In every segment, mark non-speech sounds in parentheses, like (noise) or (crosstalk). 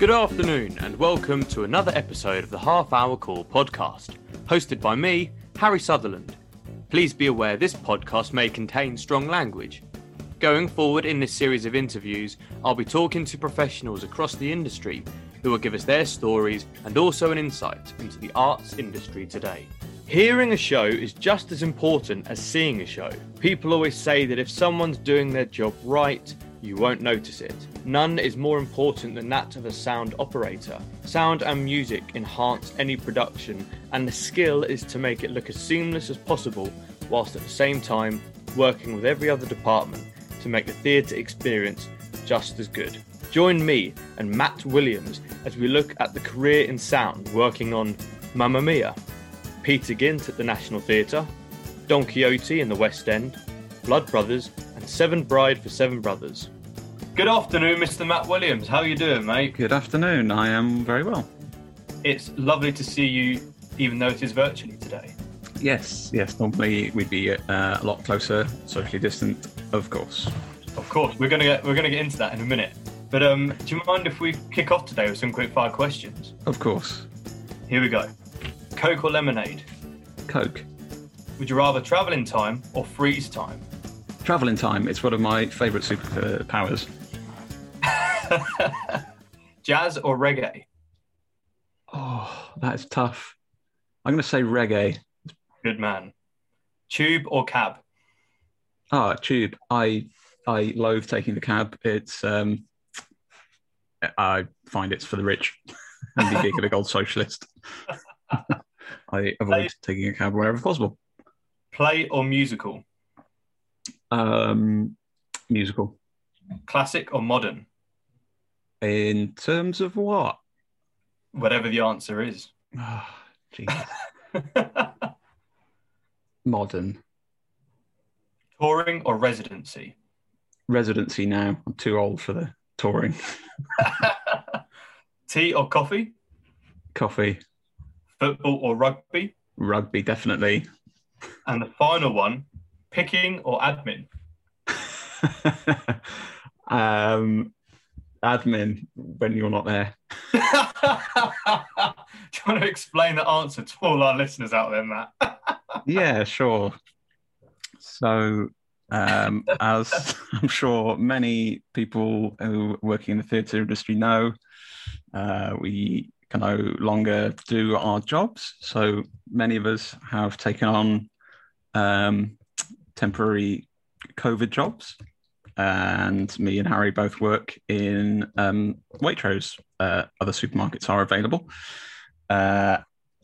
Good afternoon, and welcome to another episode of the Half Hour Call podcast, hosted by me, Harry Sutherland. Please be aware this podcast may contain strong language. Going forward in this series of interviews, I'll be talking to professionals across the industry who will give us their stories and also an insight into the arts industry today. Hearing a show is just as important as seeing a show. People always say that if someone's doing their job right, you won't notice it. None is more important than that of a sound operator. Sound and music enhance any production, and the skill is to make it look as seamless as possible, whilst at the same time working with every other department to make the theatre experience just as good. Join me and Mat Williams as we look at the career in sound working on Mamma Mia, Peter Gynt at the National Theatre, Don Quixote in the West End, Blood Brothers, and Seven Bride for Seven Brothers. Good afternoon, Mr. Mat Williams. How are you doing, mate? Good afternoon. I am very well. It's lovely to see you, even though it is virtually today. Yes, yes. Normally we'd be uh, a lot closer, socially distant, of course. Of course, we're gonna get we're gonna get into that in a minute. But um, do you mind if we kick off today with some quick fire questions? Of course. Here we go. Coke or lemonade? Coke. Would you rather travel in time or freeze time? Travel in time. It's one of my favourite superpowers. (laughs) Jazz or reggae? Oh, that's tough. I'm going to say reggae. Good man. Tube or cab? Ah, tube. I I loathe taking the cab. It's um, I find it's for the rich (laughs) and the big, big old socialist. (laughs) I avoid Play- taking a cab wherever possible. Play or musical? Um, musical. Classic or modern? In terms of what? Whatever the answer is. Oh, Jesus. (laughs) Modern Touring or residency? residency now. I'm too old for the touring. (laughs) Tea or coffee? Coffee, Football or rugby? rugby, definitely. And the final one, picking or admin? (laughs) um, admin when you're not there. Do you want to explain the answer to all our listeners out there, Mat? (laughs) Yeah, sure. So, um, as (laughs) I'm sure many people who are working in the theatre industry know, uh, we can no longer do our jobs. So many of us have taken on um, temporary COVID jobs. And me and Harry both work in um, Waitrose. Uh, other supermarkets are available. Uh,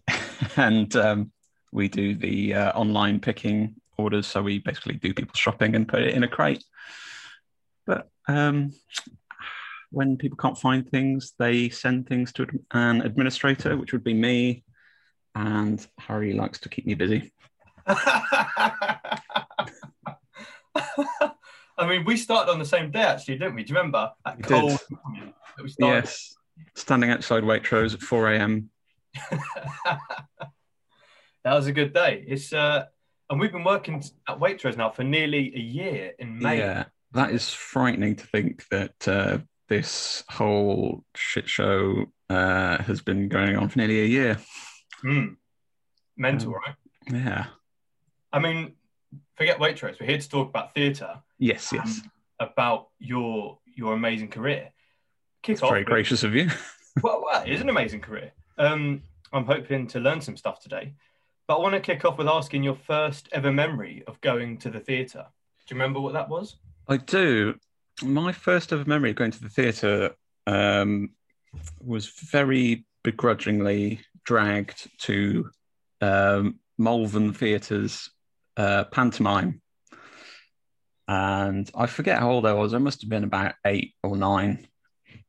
(laughs) and um, we do the uh, online picking orders. So we basically do people's shopping and put it in a crate. But um, when people can't find things, they send things to an administrator, which would be me. And Harry likes to keep me busy. (laughs) I mean, we started on the same day, actually, didn't we? Do you remember that We cold did. morning that we started? Yes. Standing outside Waitrose at 4 a.m. (laughs) that was a good day. It's uh, and we've been working at Waitrose now for nearly a year in May. Yeah, that is frightening to think that uh, this whole shit show uh, has been going on for nearly a year. Mm. Mental, Um, right? Yeah. I mean, forget Waitrose. We're here to talk about theatre, Yes, yes. about your your amazing career. Kick off. very with- gracious of you. (laughs) Well, well, it is an amazing career. Um, I'm hoping to learn some stuff today. But I want to kick off with asking your first ever memory of going to the theatre. Do you remember what that was? I do. My first ever memory of going to the theatre um, was very begrudgingly dragged to um, Malvern Theatre's uh, pantomime. And I forget how old I was. I must have been about eight or nine.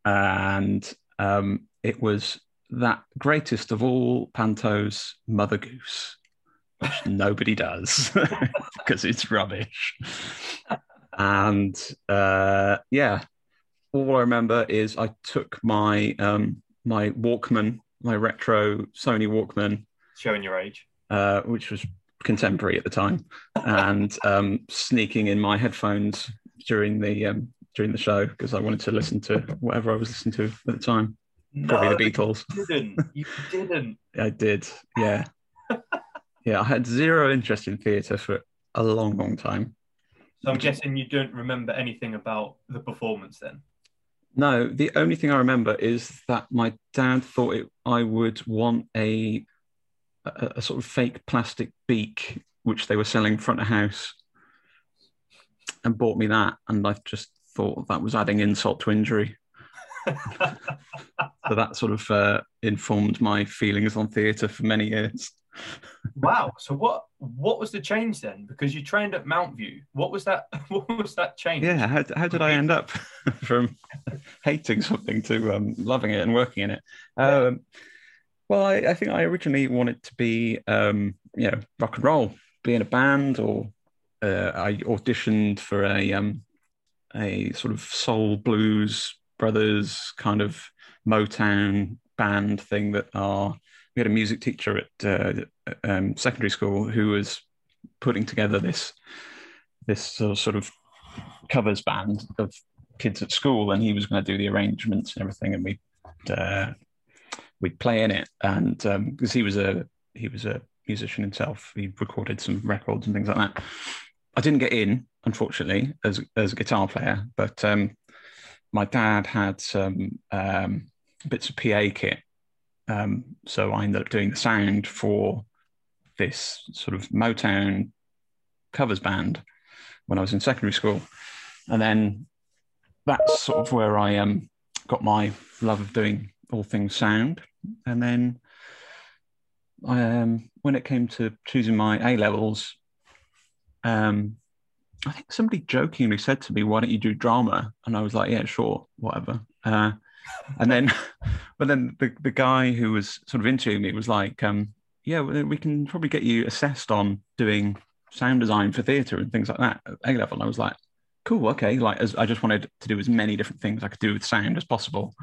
And um, it was that greatest of all pantos, Mother Goose, which nobody does (laughs) because it's rubbish. And uh, yeah, all I remember is I took my um, my Walkman, my retro Sony Walkman, Showing your age. uh, which was contemporary at the time, and um, sneaking in my headphones during the um, during the show because I wanted to listen to whatever I was listening to at the time. Probably No, the Beatles. You didn't. You didn't. (laughs) I did. Yeah. (laughs) yeah, I had zero interest in theatre for a long, long time. So I'm guessing you don't remember anything about the performance then. No, the only thing I remember is that my dad thought it, I would want a, a a sort of fake plastic beak which they were selling front of house, and bought me that, and I just thought that was adding insult to injury. (laughs) So that sort of uh, informed my feelings on theatre for many years. wow. So what what was the change then? Because you trained at Mountview. What was that? (laughs) What was that change? Yeah, how, how did I end up (laughs) from hating something to um, loving it and working in it? Um, well, I, I think I originally wanted to be, um, you know, rock and roll, be in a band, or uh, I auditioned for a um, a sort of soul blues brothers kind of Motown band thing that are. We had a music teacher at uh, um, secondary school who was putting together this this sort of covers band of kids at school, and he was going to do the arrangements and everything, and we uh, we'd play in it, and because he was a he was a musician himself, he recorded some records and things like that. I didn't get in, unfortunately, as as a guitar player, but um, my dad had some um, bits of PA kit, um, so I ended up doing the sound for this sort of Motown covers band when I was in secondary school, and then that's sort of where I um, got my love of doing all things sound, and then um, when it came to choosing my A levels, um, I think somebody jokingly said to me, "Why don't you do drama?" And I was like, "Yeah, sure, whatever." Uh, and then, (laughs) but then the the guy who was sort of interviewing me was like, um, "Yeah, we can probably get you assessed on doing sound design for theatre and things like that at A level." And I was like, "Cool, okay." Like, as I just wanted to do as many different things I could do with sound as possible.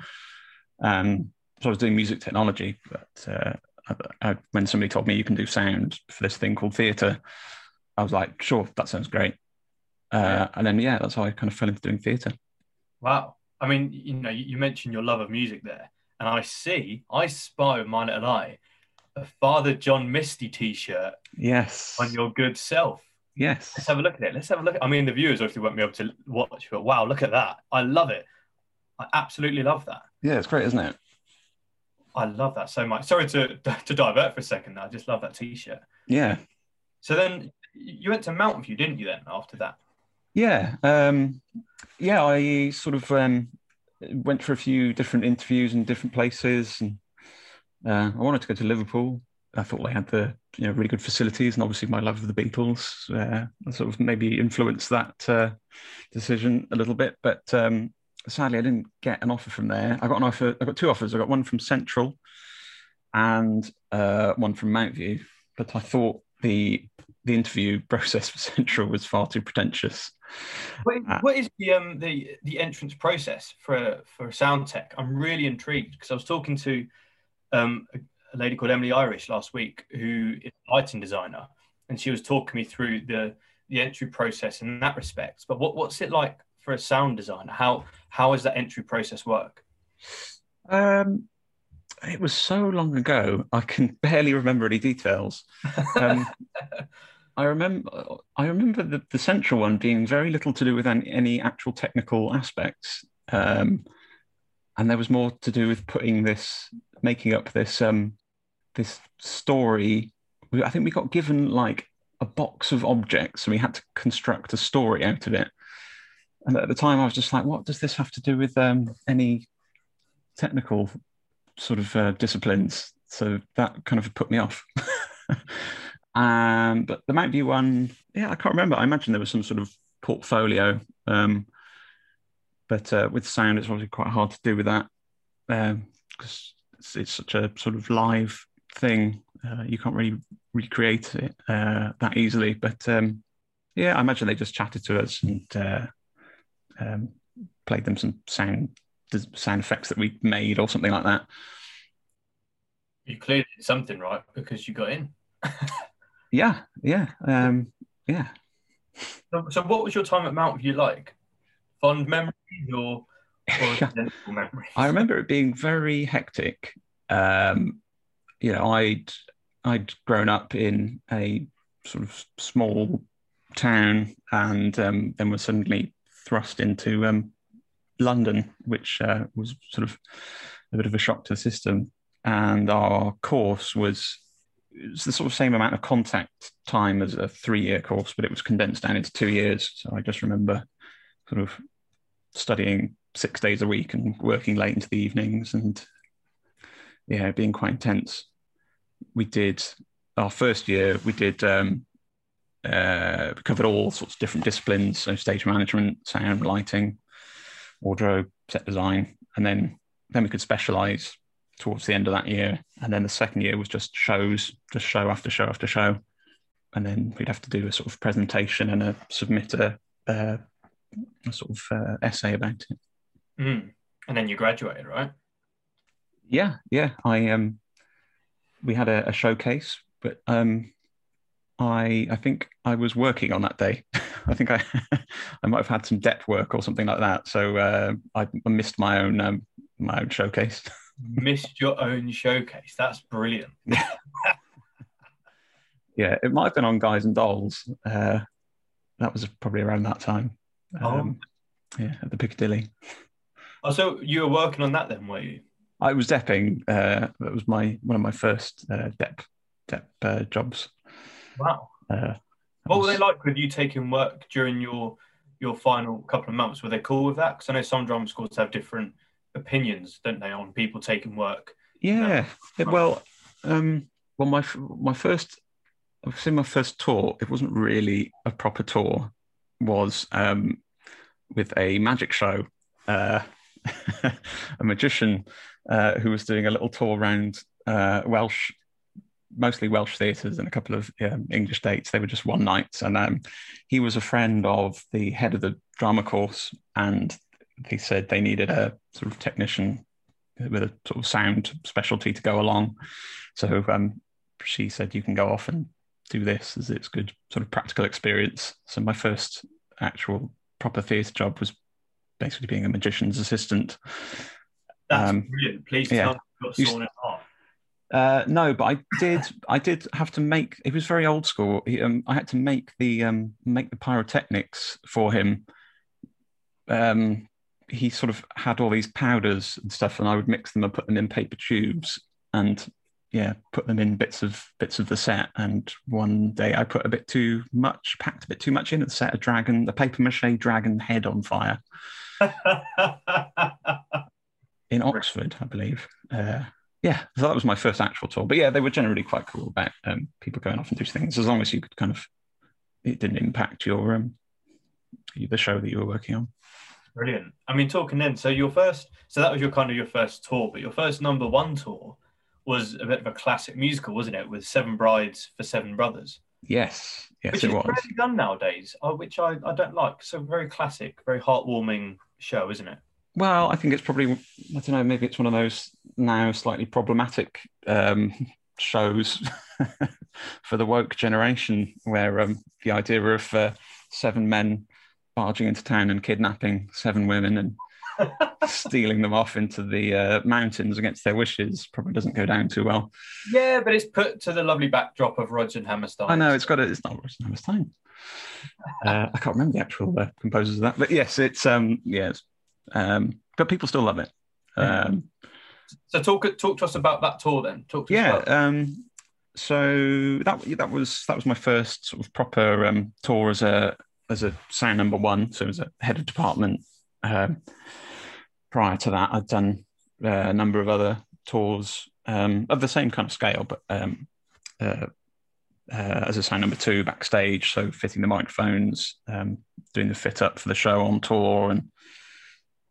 Um, so I was doing music technology, but uh, I, I, when somebody told me you can do sound for this thing called theatre, I was like, "Sure, that sounds great." Uh, and then yeah, that's how I kind of fell into doing theatre. Wow. I mean, you know, you mentioned your love of music there, and I see, I spy with my little eye, a Father John Misty T-shirt Yes. on your good self. Yes. Let's have a look at it. Let's have a look. I mean, the viewers obviously won't be able to watch, but wow, look at that! I love it. I absolutely love that. Yeah, it's great, isn't it? I love that so much. Sorry to to divert for a second. I just love that T-shirt. Yeah. So then you went to Mountview, didn't you? Then after that. Yeah. Um, yeah, I sort of um, went for a few different interviews in different places, and uh, I wanted to go to Liverpool. I thought they had the you know really good facilities, and obviously my love of the Beatles uh, sort of maybe influenced that uh, decision a little bit. But um, sadly, I didn't get an offer from there. I got an offer. I got two offers. I got one from Central, and uh, one from Mountview. But I thought the the interview (laughs) process for Central was far too pretentious. What, Uh, what is the um the the entrance process for for sound tech? I'm really intrigued because I was talking to um a, a lady called Emily Irish last week who is a lighting designer, and she was talking me through the the entry process in that respect. But what what's it like for a sound designer? How how does that entry process work? Um, it was so long ago, I can (laughs) barely remember any details. Um, (laughs) I remember, I remember the, the central one being very little to do with any, any actual technical aspects, um, and there was more to do with putting this, making up this, um, this story. I think we got given like a box of objects, and we had to construct a story out of it. And at the time, I was just like, "What does this have to do with um, any technical sort of uh, disciplines. So that kind of put me off. (laughs) um, but the Mountview one, yeah, I can't remember. I imagine there was some sort of portfolio. Um, but uh, with sound, it's obviously quite hard to do with that because it's, it's such a sort of live thing. Uh, you can't really recreate it uh, that easily. But um, yeah, I imagine they just chatted to us and uh, um, played them some sound the sound effects that we made or something like that. You clearly did something right because you got in. (laughs) Yeah, yeah, um, yeah. So, so what was your time at Mountview like? Fond memories or (laughs) I remember it being very hectic. Um, you know, I'd I'd grown up in a sort of small town, and um, then was suddenly thrust into um, London, which uh, was sort of a bit of a shock to the system. And our course was it's the sort of same amount of contact time as a three-year course, but it was condensed down into two years. So I just remember sort of studying six days a week and working late into the evenings, and yeah, being quite intense. We did our first year. We did um, uh, we covered all sorts of different disciplines, so stage management, sound, lighting, wardrobe, set design, and then then we could specialize towards the end of that year. And then the second year was just shows, just show after show after show. And then we'd have to do a sort of presentation and a submit a, a, a sort of uh, essay about it. Mm. And then you graduated, right? Yeah, yeah. I um, we had a, a showcase, but um, I I think I was working on that day. (laughs) I think I (laughs) I might have had some dep work or something like that. So uh, I, I missed my own um, my own showcase. (laughs) missed your own showcase. That's brilliant. yeah, it might have been on Guys and Dolls. Uh, that was probably around that time. Oh. Um, oh. Yeah, at the Piccadilly. Oh, so you were working on that then, were you? I was depping. Uh, that was my one of my first uh, dep dep uh, jobs. Wow. Uh, what was... were they like with you taking work during your your final couple of months? Were they cool with that? Because I know some drama schools have different opinions, don't they, on people taking work? Yeah. well, um, well, my my first, I've seen my first tour. It wasn't really a proper tour. Was um, with a magic show. Uh, (laughs) a magician uh, who was doing a little tour around uh, Welsh, mostly Welsh theatres and a couple of um, English dates. They were just one nights, and um, he was a friend of the head of the drama course, and they said they needed a sort of technician with a sort of sound specialty to go along. So um, she said, "You can go off and do this, as it's good sort of practical experience." So my first actual proper theatre job was basically being a magician's assistant. That's um, brilliant. Please yeah. tell me got in half. Uh, no, but I did. I did have to make. It was very old school. He, um, I had to make the um, make the pyrotechnics for him. Um, he sort of had all these powders and stuff, and I would mix them and put them in paper tubes, and yeah, put them in bits of bits of the set. And one day I put a bit too much, packed a bit too much in, and set a dragon, the paper mache dragon head on fire. (laughs) in Oxford, I believe. Uh, yeah, so that was my first actual tour. But yeah, they were generally quite cool about um, people going off and doing things as long as you could kind of it didn't impact your um, the show that you were working on. Brilliant. I mean, talking then, so your first, so that was your kind of your first tour, but your first number one tour was a bit of a classic musical, wasn't it? With Seven Brides for Seven Brothers. Yes, yes, which it is was. rarely done nowadays, uh, which I, I don't like. So very classic, very heartwarming show, isn't it? Well, I think it's probably I don't know. Maybe it's one of those now slightly problematic um, (laughs) shows (laughs) for the woke generation, where um, the idea of uh, seven men barging into town and kidnapping seven women and (laughs) stealing them off into the uh, mountains against their wishes probably doesn't go down too well. Yeah, but it's put to the lovely backdrop of Roger and Hammerstein. I know it's got a, it's not Roger and Hammerstein. Uh, I can't remember the actual uh, composers of that, but yes, it's um, yes, um, but people still love it. Um, so talk talk to us about that tour then. Talk to yeah. Um, so that that was that was my first sort of proper um, tour as a as a sound number one, so as a head of department. Um, prior to that, I'd done uh, a number of other tours um, of the same kind of scale, but um, uh, uh, as a sound number two backstage, so fitting the microphones, um, doing the fit up for the show on tour, and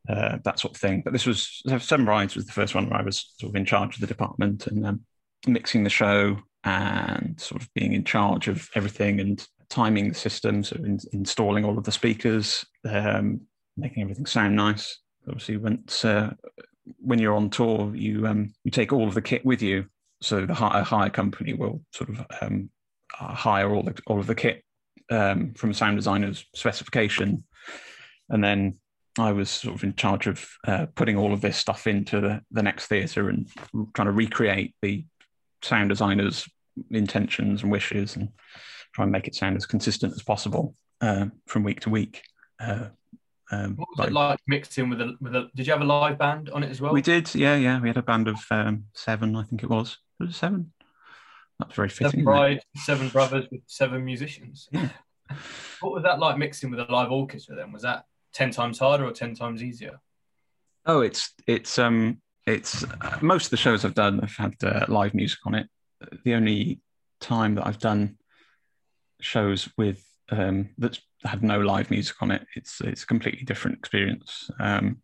uh, that sort of thing. But this was Seven Brides was the first one where I was sort of in charge of the department and um, mixing the show and sort of being in charge of everything and timing the system, so in, installing all of the speakers, um, making everything sound nice. Obviously, once uh, when you're on tour, you um, you take all of the kit with you. So the hire, hire company will sort of um, hire all the all of the kit um, from a sound designer's specification, and then I was sort of in charge of uh, putting all of this stuff into the, the next theatre and trying to recreate the sound designer's intentions and wishes and try and make it sound as consistent as possible uh, from week to week. Uh, um, what was like, it like mixing with a with a? Did you have a live band on it as well? We did, yeah, yeah. We had a band of um, seven, I think it was. Was it seven? That's very fitting. Seven bride, seven brothers with seven musicians. Yeah. (laughs) what was that like mixing with a live orchestra? Then was that ten times harder or ten times easier? Oh, it's it's um it's uh, most of the shows I've done have had uh, live music on it. The only time that I've done shows with um, that had no live music on it, it's it's a completely different experience. Um,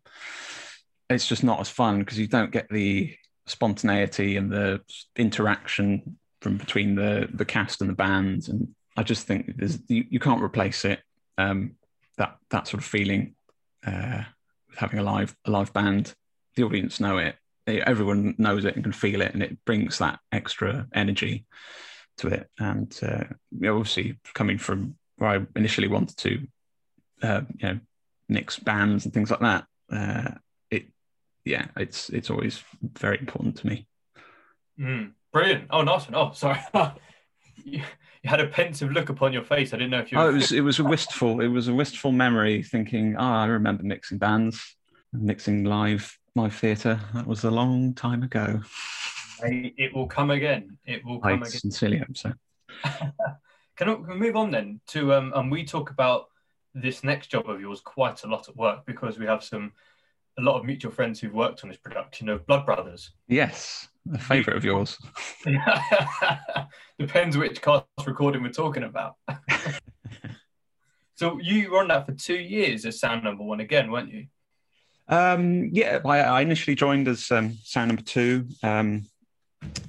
it's just not as fun because you don't get the spontaneity and the interaction from between the the cast and the bands, and I just think there's you, you can't replace it. Um, that that sort of feeling uh, having a live a live band. The audience know it. Everyone knows it and can feel it, and it brings that extra energy to it. And uh, obviously, coming from where I initially wanted to, uh, you know, mix bands and things like that, uh, it, yeah, it's it's always very important to me. Mm, brilliant! Oh, nice one. Oh, sorry. (laughs) you (laughs) had a pensive look upon your face. I didn't know if you. Were... Oh, it was it was a wistful. It was a wistful memory, thinking, oh, I remember mixing bands, mixing live live theatre. That was a long time ago. It will come again. It will come I again. sincerely hope so. (laughs) can, we move on then to um, and we talk about this next job of yours quite a lot at work because we have some a lot of mutual friends who've worked on this production of Blood Brothers. Yes, a favourite of yours. (laughs) Depends which cast recording we're talking about. (laughs) so you were on that for two years as sound number one again, weren't you? Um, yeah, I, I, initially joined as um, sound number two, um,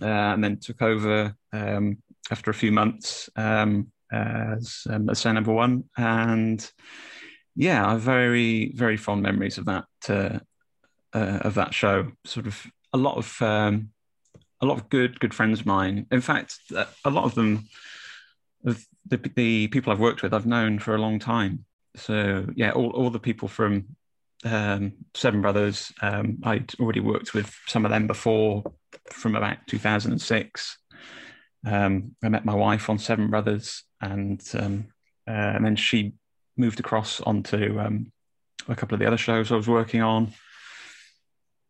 uh, and then took over um, after a few months um, as, um, as sound number one, and yeah, I have very very fond memories of that uh, uh, of that show. Sort of a lot of um, a lot of good good friends of mine. In fact, uh, a lot of them, of the, the people I've worked with, I've known for a long time. So yeah, all, all the people from um, Seven Brothers, um, I'd already worked with some of them before, from about 2006. Um, I met my wife on Seven Brothers, and um, uh, and then she moved across onto um, a couple of the other shows I was working on.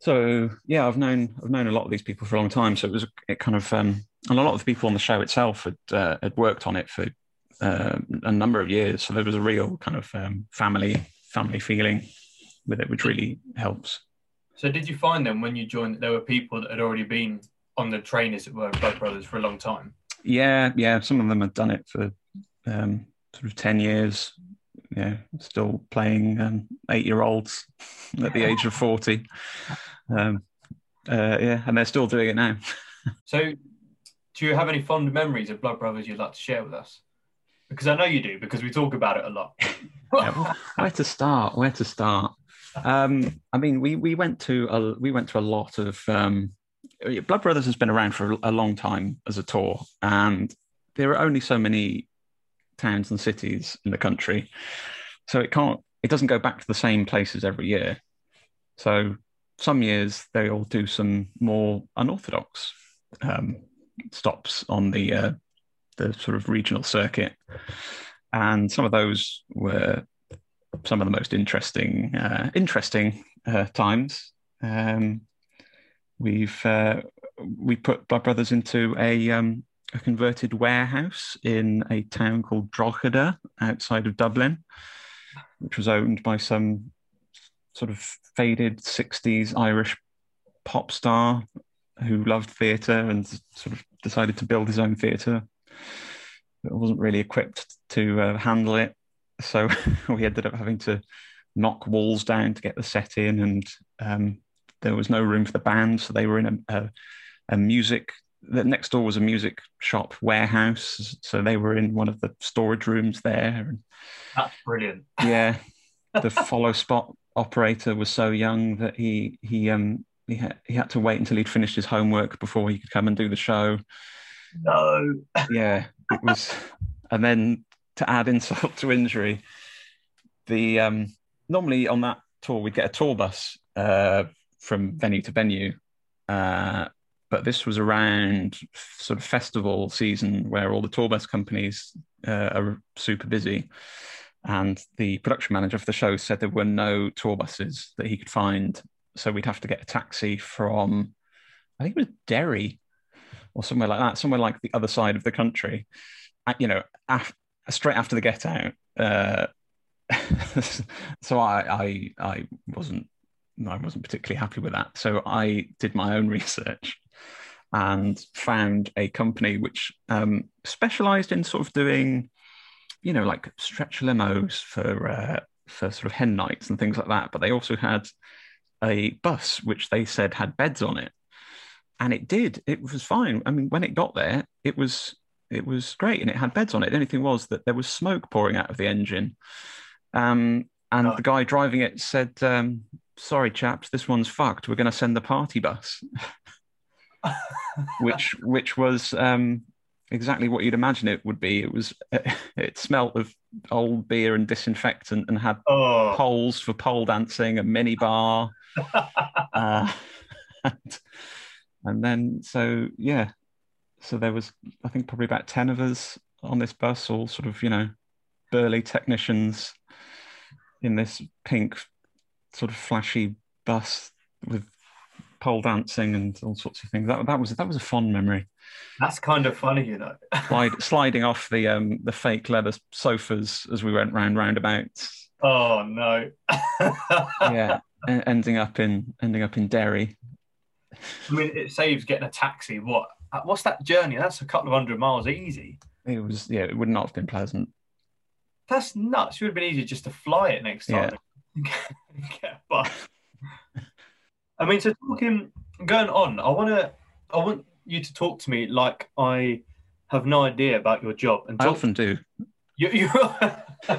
So yeah, I've known I've known a lot of these people for a long time. So it was it kind of um, and a lot of the people on the show itself had uh, had worked on it for uh, a number of years. So there was a real kind of um, family family feeling with it, which really helps. So did you find then when you joined that there were people that had already been on the train, as it were, Blood Brothers for a long time? Yeah, yeah. Some of them had done it for um, sort of ten years, yeah, still playing um, eight-year-olds at the age of forty. Um, uh, yeah, and they're still doing it now. (laughs) so, do you have any fond memories of Blood Brothers you'd like to share with us? Because I know you do, because we talk about it a lot. (laughs) yeah, where to start? Where to start? Um, I mean, we we went to a we went to a lot of um, Blood Brothers has been around for a long time as a tour, and there are only so many towns and cities in the country. So it can't, it doesn't go back to the same places every year. So some years they'll do some more unorthodox um, stops on the uh, the sort of regional circuit, and some of those were some of the most interesting uh, interesting uh, times. Um, we've uh, we put Blood Brothers into a um, a converted warehouse in a town called Drogheda outside of Dublin, which was owned by some sort of faded 60s Irish pop star who loved theatre and sort of decided to build his own theatre. It wasn't really equipped to uh, handle it. So (laughs) we ended up having to knock walls down to get the set in, and um, there was no room for the band. So they were in a, a, a music the next door was a music shop warehouse, so they were in one of the storage rooms there. That's brilliant. Yeah, (laughs) the follow spot operator was so young that he he um he had he had to wait until he'd finished his homework before he could come and do the show. No. Yeah, it was, and then to add insult to injury, the um normally on that tour, we'd get a tour bus uh, from venue to venue. Uh, but this was around sort of festival season where all the tour bus companies uh, are super busy. And the production manager for the show said there were no tour buses that he could find. So we'd have to get a taxi from, I think it was Derry or somewhere like that, somewhere like the other side of the country, you know, af- straight after the get out. Uh, (laughs) so I, I, I wasn't, I wasn't particularly happy with that. So I did my own (laughs) research and found a company which um, specialized in sort of doing, you know, like stretch limos for uh, for sort of hen nights and things like that. But they also had a bus which they said had beds on it, and it did. It was fine. I mean, when it got there, it was it was great, and it had beds on it. The only thing was that there was smoke pouring out of the engine. Um, and oh. the guy driving it said, um, "Sorry, chaps, this one's fucked. We're going to send the party bus." (laughs) which which was um, exactly what you'd imagine it would be. It was (laughs) it smelt of old beer and disinfectant and had oh. poles for pole dancing, a mini bar, (laughs) uh, and, and then so yeah, so there was I think probably about ten of us on this bus, all sort of you know burly technicians in this pink sort of flashy bus with pole dancing and all sorts of things. That that was that was a fond memory. That's kind of funny, you know. (laughs) Slide, sliding off the um the fake leather sofas as we went round roundabouts. Oh no. (laughs) yeah, ending up in ending up in Derry. I mean, it saves getting a taxi. What what's that journey? That's a couple of hundred miles easy. It was yeah. It would not have been pleasant. That's nuts. It would have been easier just to fly it next time. Yeah. (laughs) Get a bus. I mean, so talking, going on, I want to, I want you to talk to me like I have no idea about your job. And I often do. You, you, (laughs)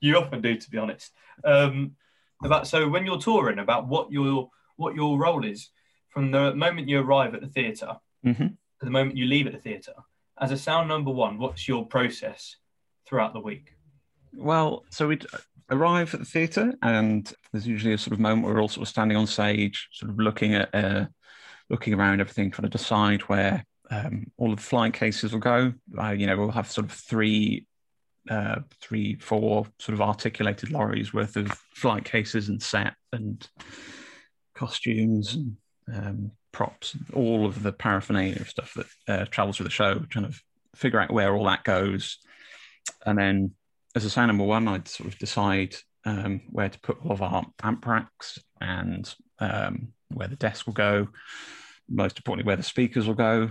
you often do, to be honest. Um, about so when you're touring, about what your what your role is from the moment you arrive at the theater mm-hmm. to the moment you leave at the theater. As a sound number one, what's your process throughout the week? Well, so we arrive at the theatre, and there's usually a sort of moment where we're all sort of standing on stage, sort of looking at, uh, looking around everything, trying to decide where um, all of the flying cases will go. Uh, you know, we'll have sort of three, uh, three, four sort of articulated lorries worth of flight cases and set and costumes and um, props, all of the paraphernalia of stuff that uh, travels with the show, trying to figure out where all that goes, and then as a sound number one, I'd sort of decide um, where to put all of our amp racks and um, where the desk will go. Most importantly, where the speakers will go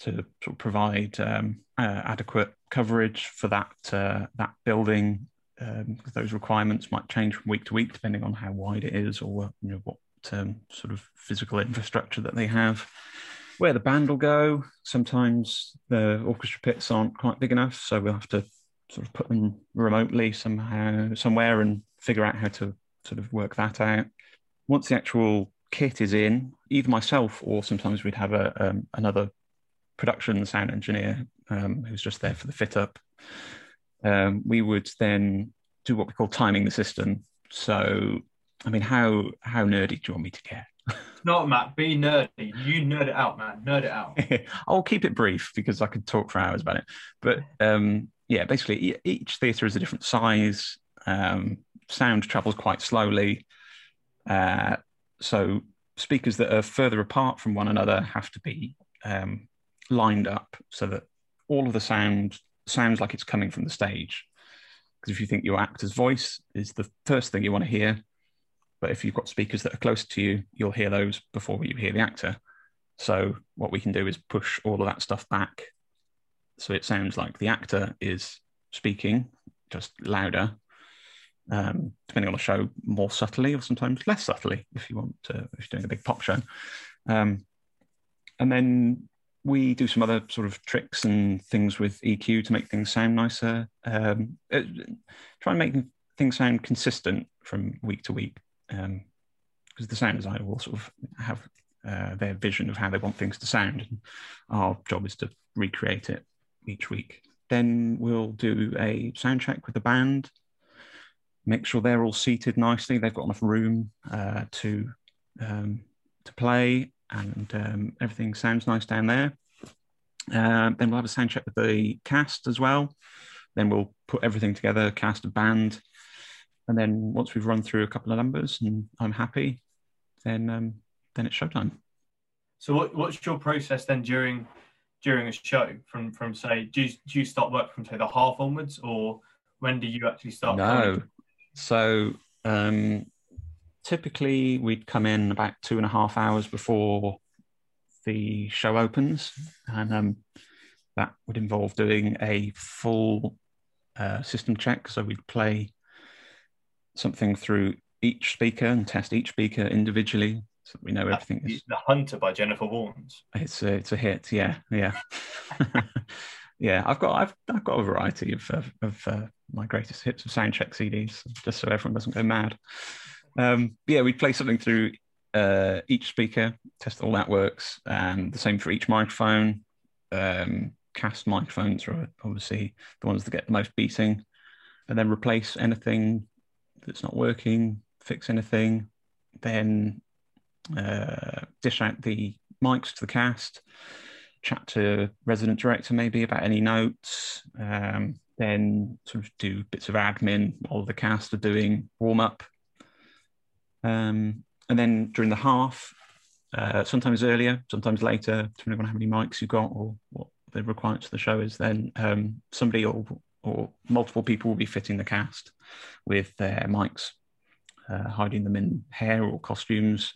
to sort of provide um, uh, adequate coverage for that uh, that building. Um, those requirements might change from week to week depending on how wide it is or you know what um, sort of physical infrastructure that they have. Where the band will go, sometimes the orchestra pits aren't quite big enough, so we'll have to sort of put them remotely somehow somewhere and figure out how to sort of work that out. Once the actual kit is in, either myself or sometimes we'd have a um, another production sound engineer um, who's just there for the fit up. Um, we would then do what we call timing the system. So, I mean, how how nerdy do you want me to get? (laughs) Not Mat, be nerdy. You nerd it out, man. Nerd it out. (laughs) I'll keep it brief because I could talk for hours about it. But um, yeah, basically each theatre is a different size. Um, sound travels quite slowly. Uh, so speakers that are further apart from one another have to be um, lined up so that all of the sound sounds like it's coming from the stage. Because if you think your actor's voice is the first thing you want to hear, but if you've got speakers that are close to you, you'll hear those before you hear the actor. So what we can do is push all of that stuff back so it sounds like the actor is speaking just louder, um, depending on the show, more subtly or sometimes less subtly if you want to, if you're doing a big pop show. Um, and then we do some other sort of tricks and things with EQ to make things sound nicer. Um, uh, try and make things sound consistent from week to week, because um, the sound designer will sort of have uh, their vision of how they want things to sound. And our job is to recreate it each week. Then we'll do a sound check with the band. make sure they're all seated nicely. They've got enough room uh, to um, to play, and um, everything sounds nice down there. Uh, then we'll have a sound check with the cast as well. Then we'll put everything together, cast a band, and then once we've run through a couple of numbers and I'm happy, then um, then it's showtime. So what, what's your process then during during a show? From from say, do you, do you start work from say the half onwards, or when do you actually start? No, so um, typically we'd come in about two and a half hours before the show opens, and um, that would involve doing a full uh, system check. So we'd play something through each speaker and test each speaker individually so we know everything is the hunter by jennifer warnes. It's a, it's a hit yeah yeah. (laughs) Yeah i've got i've, I've got a variety of of, of uh, my greatest hits of soundcheck cds just so everyone doesn't go mad. Um yeah we play something through uh, each speaker test all that works and the same for each microphone. Um cast microphones are obviously the ones that get the most beating and then replace anything that's not working, fix anything, then uh, dish out the mics to the cast, chat to resident director maybe about any notes, um, then sort of do bits of admin while the cast are doing warm up. Um, and then during the half, uh, sometimes earlier, sometimes later, depending on how many mics you've got or what the requirements of the show is, then um, somebody or, or multiple people will be fitting the cast with their mics, uh, hiding them in hair or costumes,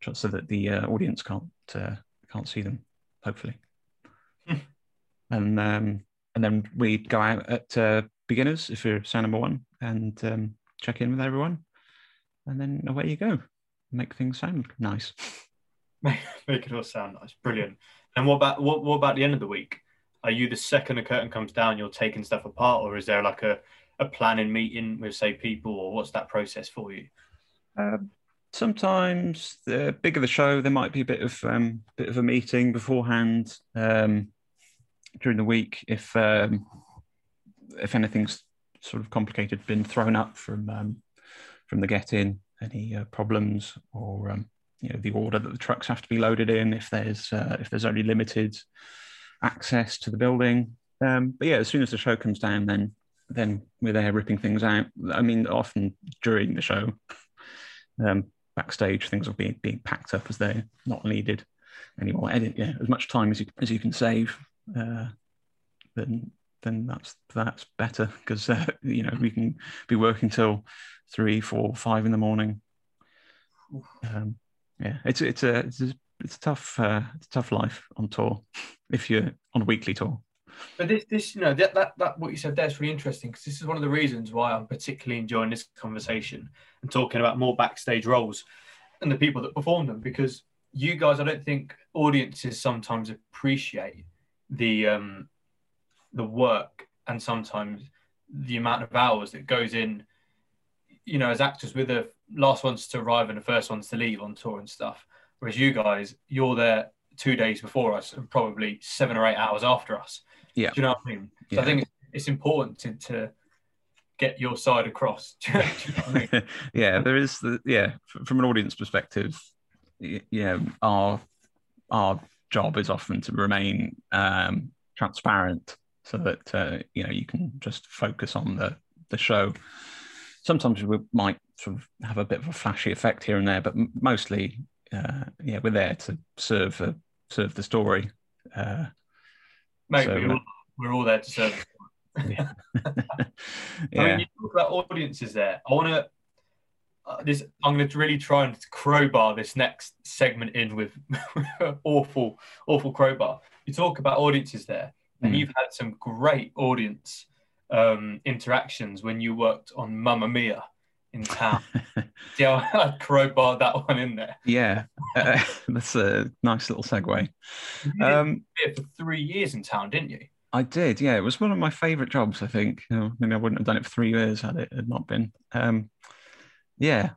just so that the uh, audience can't uh, can't see them. Hopefully, hmm. and um, and then we go out at uh, beginners if you're sound number one and um, check in with everyone, and then away you go. Make things sound nice. Make, (laughs) make it all sound nice. Brilliant. And what about what, what about the end of the week? Are you the second the curtain comes down, you're taking stuff apart, or is there like a a planning meeting with say people, or what's that process for you? Um, sometimes the bigger the show, there might be a bit of um, bit of a meeting beforehand um, during the week if um, if anything's sort of complicated been thrown up from um, from the get in, any uh, problems or you know the order that the trucks have to be loaded in if there's uh, if there's only limited access to the building. Um, but yeah, as soon as the show comes down, then then we're there ripping things out. I mean, often during the show, um, backstage things will be being packed up as they're not needed anymore. Edit, yeah, as much time as you as you can save, uh, then then that's that's better because uh, you know we can be working till three, four, five in the morning. Um, yeah, it's it's a it's a, it's tough uh, it's tough life on tour if you're on a weekly tour. But this, this, you know, that, that, that what you said there is really interesting because this is one of the reasons why I'm particularly enjoying this conversation and talking about more backstage roles and the people that perform them because you guys, I don't think audiences sometimes appreciate the um, the work and sometimes the amount of hours that goes in. You know, as actors, we're the last ones to arrive and the first ones to leave on tour and stuff. Whereas you guys, you're there two days before us and probably seven or eight hours after us. Yeah. Do you know what I mean? So yeah. I think it's, it's important to, to get your side across. (laughs) you know I mean? (laughs) yeah, there is the yeah from an audience perspective, yeah, our our job is often to remain um, transparent so that uh, you know you can just focus on the the show. Sometimes we might sort of have a bit of a flashy effect here and there, but mostly, uh, yeah, we're there to serve the serve the story. Uh, Mate, so, we're, all, we're, all, there to serve. (laughs) yeah. yeah. (laughs) I mean, you talk about audiences there. I want to. Uh, this I'm going to really try and crowbar this next segment in with (laughs) awful, awful crowbar. You talk about audiences there, and mm. you've had some great audience um, interactions when you worked on Mamma Mia in town. yeah, (laughs) I crowbar that one in there. Yeah, uh, (laughs) that's a nice little segue. You um, for three years in town, didn't you? I did. Yeah, it was one of my favourite jobs. I think. You know, maybe I wouldn't have done it for three years had it had not been. Um, yeah,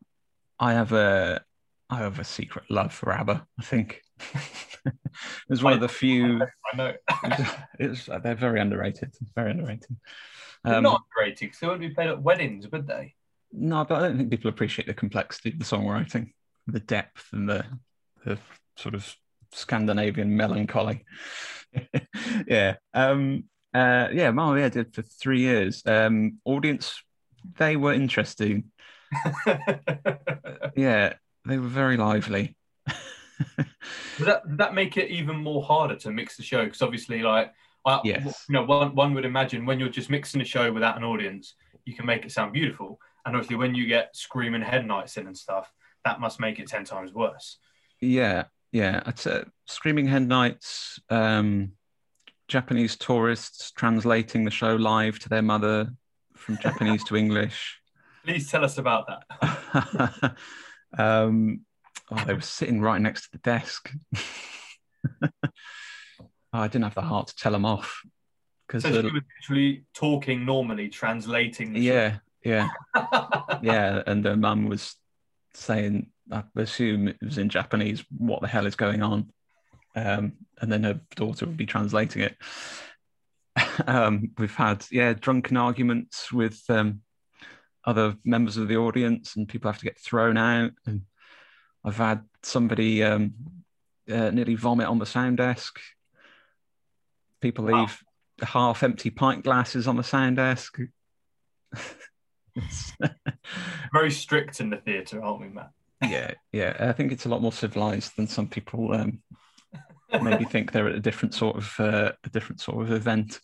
I have a I have a secret love for ABBA. I think (laughs) it was one I, of the few. I know. it's, it's, they're very underrated. Very underrated. Um, not underrated because they wouldn't be played at weddings, would they? No, but I don't think people appreciate the complexity of the songwriting, the depth and the the sort of Scandinavian melancholy. (laughs) yeah. Um, uh, yeah, Mamma Mia did for three years. Um, audience, they were interesting. (laughs) yeah, they were very lively. Does that does that make it even more harder to mix the show? Because obviously, like, I, Yes. you know, one one would imagine when you're just mixing a show without an audience, you can make it sound beautiful. And obviously, when you get screaming head nights in and stuff, that must make it ten times worse. Yeah, yeah. It's uh, Screaming head Nights, um, Japanese tourists translating the show live to their mother from (laughs) Japanese to English. Please tell us about that. (laughs) um, oh, they were sitting right next to the desk. (laughs) Oh, I didn't have the heart to tell them off because So she was literally talking normally, translating. The yeah, yeah, (laughs) yeah. And her mum was saying, I assume it was in Japanese, what the hell is going on? Um, and then her daughter would be translating it. (laughs) um, we've had, yeah, drunken arguments with um, other members of the audience, and people have to get thrown out. And I've had somebody um, uh, nearly vomit on the sound desk. People Wow. leave half empty pint glasses on the sound desk. (laughs) (laughs) Very strict in the theatre, aren't we, Mat? yeah, yeah. I think it's a lot more civilized than some people um, maybe (laughs) think they're at a different sort of uh, a different sort of event.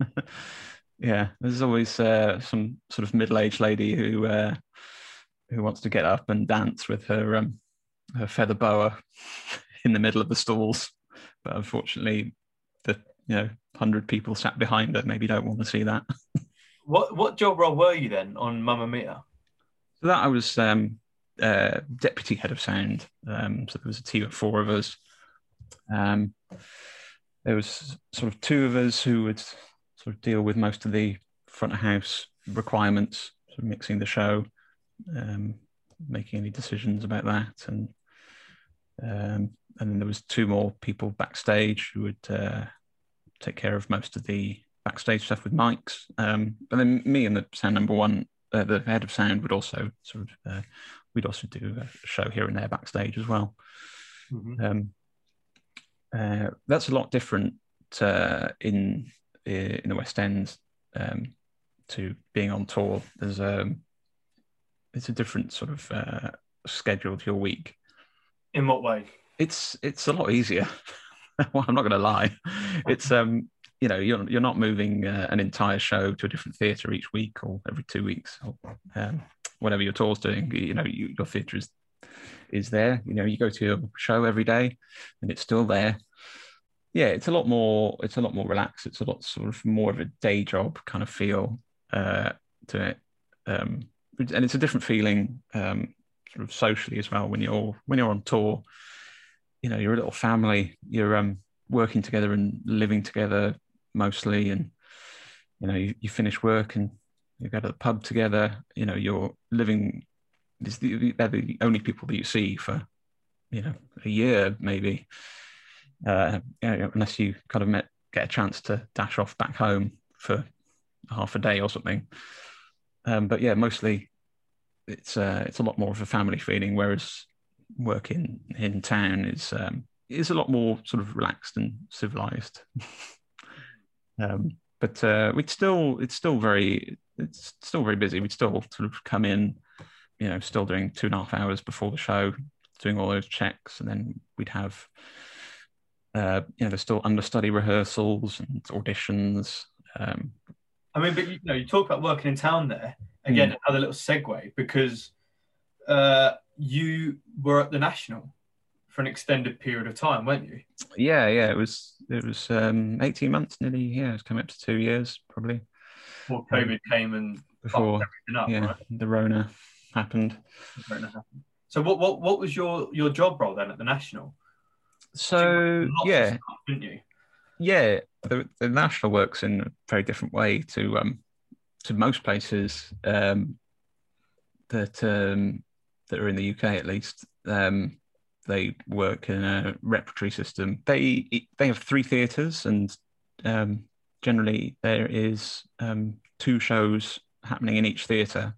(laughs) yeah, there's always uh, some sort of middle-aged lady who uh, who wants to get up and dance with her um, her feather boa in the middle of the stalls, but unfortunately, the you know hundred people sat behind her maybe don't want to see that. What what job role were you then on Mamma Mia? So that I was um, uh, deputy head of sound. Um, so there was a team of four of us. Um, there was sort of two of us who would sort of deal with most of the front of house requirements, sort of mixing the show, um, making any decisions about that, and um, and then there was two more people backstage who would uh, take care of most of the backstage stuff with mics. Um, and then me and the sound number one uh, the head of sound would also sort of uh, we'd also do a show here and there backstage as well. Um, uh, that's a lot different uh, in in the West End um, to being on tour. There's a it's a different sort of uh, schedule to your week. In what way? It's it's a lot easier. well, (laughs) I'm not going to lie. It's um you know you're you're not moving uh, an entire show to a different theatre each week or every two weeks or um, whatever your tour's doing. You know you, your theatre is is there. You know you go to your show every day and it's still there. Yeah, it's a lot more. It's a lot more relaxed. It's a lot sort of more of a day job kind of feel uh, to it, um, and it's a different feeling um, sort of socially as well when you're when you're on tour. You know, you're a little family. You're um, working together and living together mostly and you know you, you finish work and you go to the pub together you know you're living the, they're the only people that you see for you know a year maybe uh you know, unless you kind of met, get a chance to dash off back home for half a day or something. Um but yeah mostly it's uh it's a lot more of a family feeling whereas working in town is um is a lot more sort of relaxed and civilized (laughs) um, but uh, we'd still it's still very it's still very busy. We'd still sort of come in you know still doing two and a half hours before the show doing all those checks. And then we'd have uh, you know there's still understudy rehearsals and auditions. Um, I mean, but you know, you talk about working in town there. Again, another little segue because uh, you were at the National for an extended period of time, weren't you? yeah yeah it was it was um, 18 months nearly yeah it's coming up to two years probably Before COVID came and fucked before everything up, yeah right? the rona happened Fair enough. So, what, what what was your your job role then at the National? so Lots of yeah stuff, didn't you? yeah, the, the national works in a very different way to um, to most places um, that um, that are in the UK at least. Um, they work in a repertory system. They they have three theatres, and um, generally there is um, two shows happening in each theatre.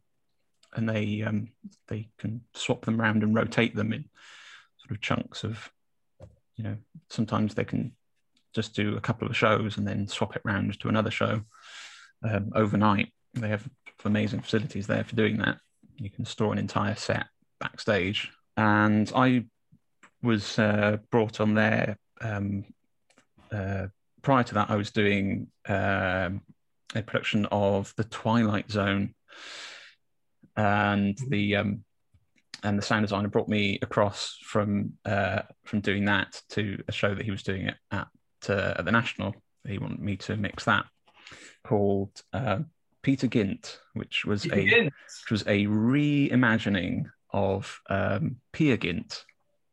and they um, they can swap them around and rotate them in sort of chunks of, you know, sometimes they can just do a couple of shows and then swap it around to another show um, overnight. They have amazing facilities there for doing that. You can store an entire set backstage, and I was uh, brought on there. Um, uh, prior to that, I was doing um, a production of The Twilight Zone, and the um, and the sound designer brought me across from uh, from doing that to a show that he was doing it at uh, at the National. He wanted me to mix that called uh, Peter Gynt, which was Peter a Gynt. which was a reimagining of um, Peer Gynt,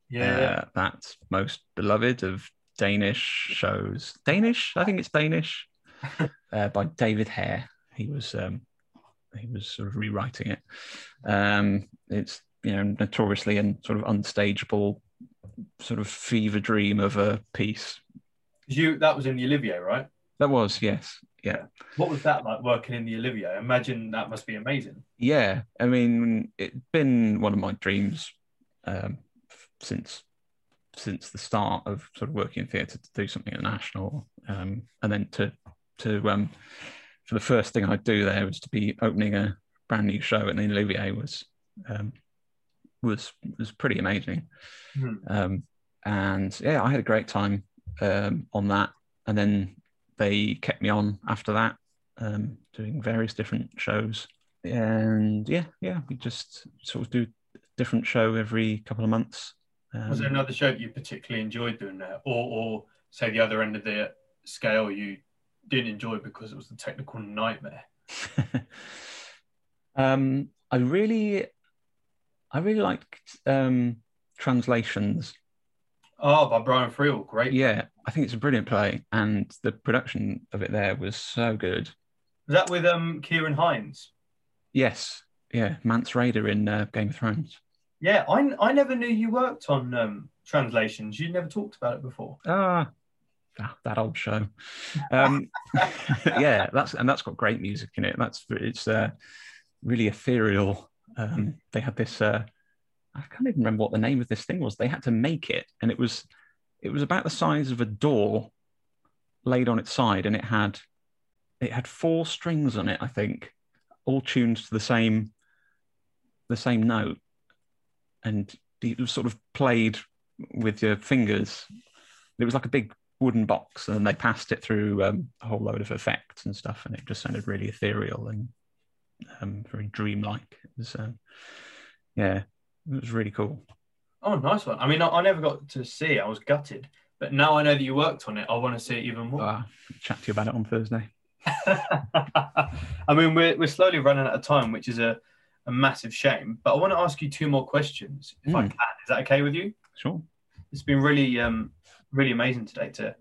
Yeah, yeah. uh, that most beloved of Danish shows. Danish, I think it's Danish, (laughs) uh, by David Hare. He was um, he was sort of rewriting it. Um, it's you know notoriously and sort of unstageable, sort of fever dream of a piece. You that was in the Olivier, right? That was yes, yeah. What was that like working in the Olivier? I imagine that must be amazing. Yeah, I mean, it's been one of my dreams um, since since the start of sort of working in theatre to do something at the national, um, and then to to um, for the first thing I'd do there was to be opening a brand new show at the Olivier was um, was was pretty amazing, um, and yeah, I had a great time um, on that, and then they kept me on after that, um, doing various different shows. And yeah, yeah, we just sort of do different show every couple of months. Um, Was there another show that you particularly enjoyed doing there, or or say the other end of the scale you didn't enjoy because it was the technical nightmare? (laughs) um, I really, I really liked um, translations. Oh, by Brian Friel, great. Yeah, I think it's a brilliant play, and the production of it there was so good. Was that with um Ciarán Hinds? Yes, yeah, Mance Rayder in uh, Game of Thrones. Yeah, I I never knew you worked on um translations. You never talked about it before. Ah, that, old show. Um, (laughs) yeah, that's and that's got great music in it. That's it's uh, really ethereal. Um, they had this. Uh, I can't even remember what the name of this thing was. They had to make it, and it was it was about the size of a door laid on its side, and it had it had four strings on it. I think all tuned to the same the same note, and it was sort of played with your fingers. It was like a big wooden box, and they passed it through um, a whole load of effects and stuff, and it just sounded really ethereal and um, very dreamlike. It was, um, yeah, it was really cool. Oh, nice one. I mean, I, I never got to see it. I was gutted, but now I know that you worked on it. I want to see it even more. Uh, chat to you about it on Thursday. (laughs) I mean, we're, we're slowly running out of time, which is a, a massive shame. But I want to ask you two more questions, if I Mm. can. Is that okay with you? Sure. It's been really, um, really amazing today. To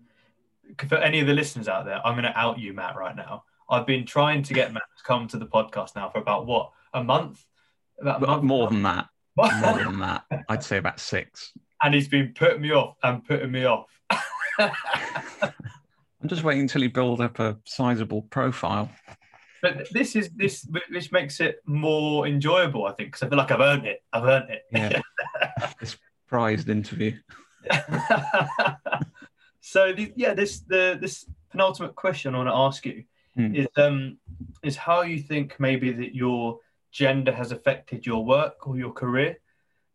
for any of the listeners out there, I'm going to out you, Mat, right now. I've been trying to get Mat to come to the podcast now for about what a month, about a month more than that, more than that, I'd say about six. and he's been putting me off and putting me off. (laughs) I'm just waiting until you build up a sizable profile. But this is this which makes it more enjoyable, I think, because I feel like I've earned it. I've earned it. Yeah. (laughs) this prized interview. (laughs) so the, yeah, this the this penultimate question I want to ask you Hmm. is um is how you think maybe that your gender has affected your work or your career.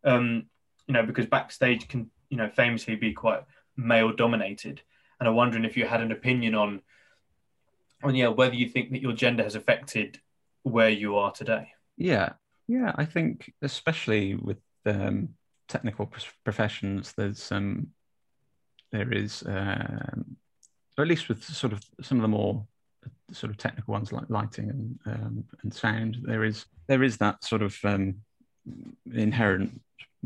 Um, you know, because backstage can you know famously be quite male dominated, and I'm wondering if you had an opinion on yeah whether you think that your gender has affected where you are today. Yeah, yeah. I think especially with um, technical pr- professions, there's um, there is, um, or at least with sort of some of the more uh, sort of technical ones like lighting and um, and sound, there is there is that sort of um, inherent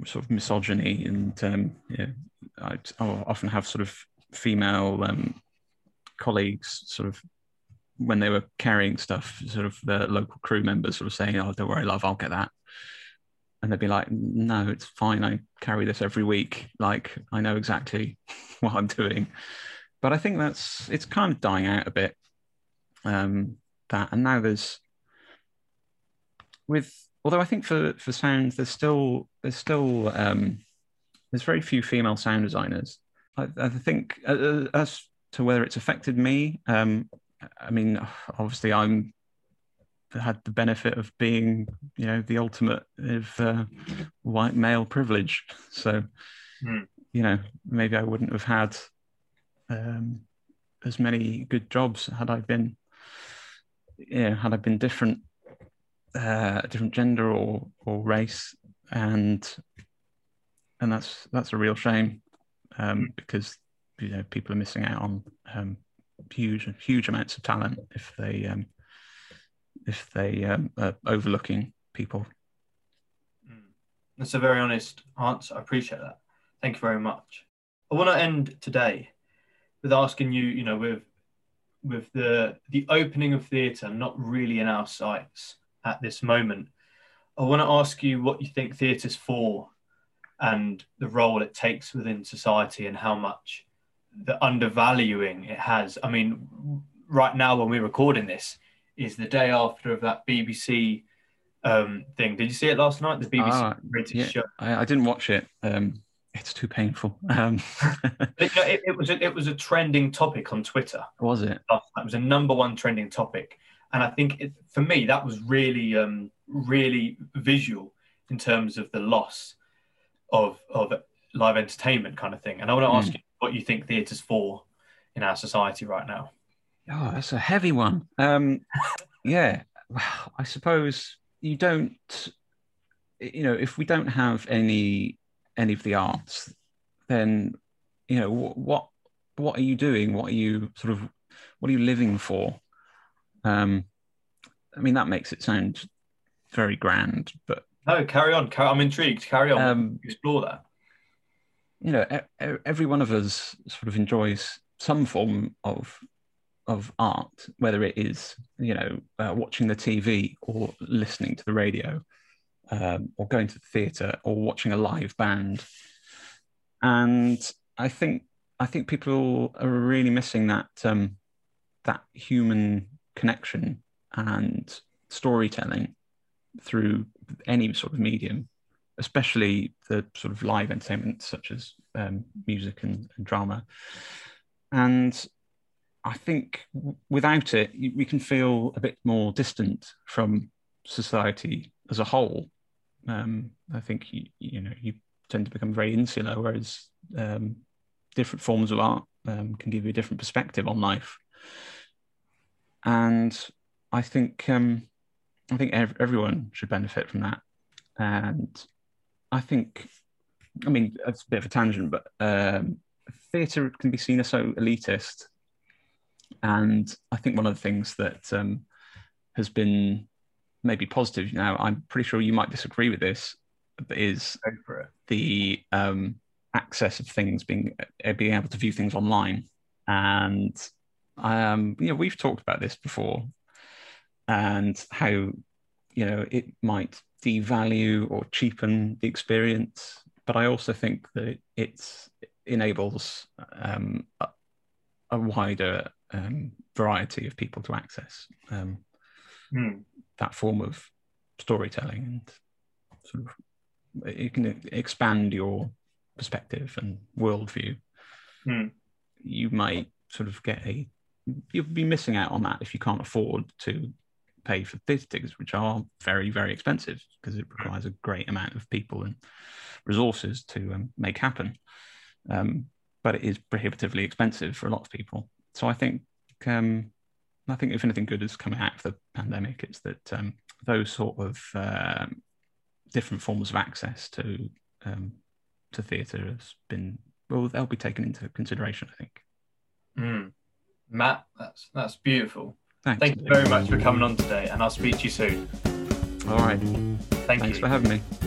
sort of misogyny, and um, yeah, I, I often have sort of female um, colleagues sort of when they were carrying stuff, sort of the local crew members sort of saying, "Oh, don't worry, love, I'll get that," and they'd be like, "No, it's fine. I carry this every week. Like, I know exactly (laughs) what I'm doing." But I think that's it's kind of dying out a bit. Um, that and now there's with although I think for for sound, there's still there's still um, there's very few female sound designers. I, I think uh, uh, as to whether it's affected me, um, I mean, obviously I'm had the benefit of being, you know, the ultimate of uh, white male privilege. So, mm. you know, maybe I wouldn't have had um, as many good jobs had I been, yeah, had I been different, uh, different gender or or race, and and that's that's a real shame um, mm. because you know people are missing out on um, huge huge amounts of talent if they um, if they um, are overlooking people. Mm. That's a very honest answer. I appreciate that. Thank you very much. I want to end today with asking you, you know, with with the the opening of theatre not really in our sights at this moment. I want to ask you what you think theatre's for and the role it takes within society and how much the undervaluing it has. I mean, right now when we're recording this is the day after of that BBC um, thing. Did you see it last night? The BBC ah, British yeah, show. I, I, didn't watch it. Um, it's too painful. Um. (laughs) it, it, it, was a, it was a trending topic on Twitter. Was it? It was a number one trending topic, and I think it, for me that was really um, really visual in terms of the loss of of live entertainment kind of thing. And I want to ask mm. you what you think theatre's for in our society right now. Oh, that's a heavy one. Um, yeah, I suppose you don't. You know, if we don't have any any of the arts, then you know what what are you doing? What are you sort of what are you living for? Um, I mean, that makes it sound very grand, but no, carry on. I'm intrigued. Carry on. Um, Explore that. You know, every one of us sort of enjoys some form of of art, whether it is you know uh, watching the TV or listening to the radio, um, or going to the theatre or watching a live band. And I think I think people are really missing that um, that human connection and storytelling through any sort of medium, especially the sort of live entertainment such as um, music and, and, drama. And I think without it, we can feel a bit more distant from society as a whole. Um, I think you, you know you tend to become very insular, whereas um, different forms of art um, can give you a different perspective on life. And I think um, I think ev- everyone should benefit from that. And I think, I mean, it's a bit of a tangent, but um, theatre can be seen as so elitist. And I think one of the things that um, has been maybe positive now, I'm pretty sure you might disagree with this, is the um, access of things being uh, being able to view things online. And um, you know, we've talked about this before and how you know it might devalue or cheapen the experience but i also think that it enables um, a, a, wider um, variety of people to access um, mm. that form of storytelling and sort of it can expand your perspective and worldview mm. you might sort of get a you'll be missing out on that if you can't afford to pay for theatre tickets, which are very, very expensive because it requires a great amount of people and resources to um, make happen. Um, but it is prohibitively expensive for a lot of people. So I think, um, I think if anything good has come out of the pandemic, it's that um, those sort of uh, different forms of access to um, to theatre has been well, they'll be taken into consideration. I think. Mm. Mat, that's that's beautiful. Thanks. Thank you very much for coming on today, and I'll speak to you soon. All right. Thank Thanks you. for having me.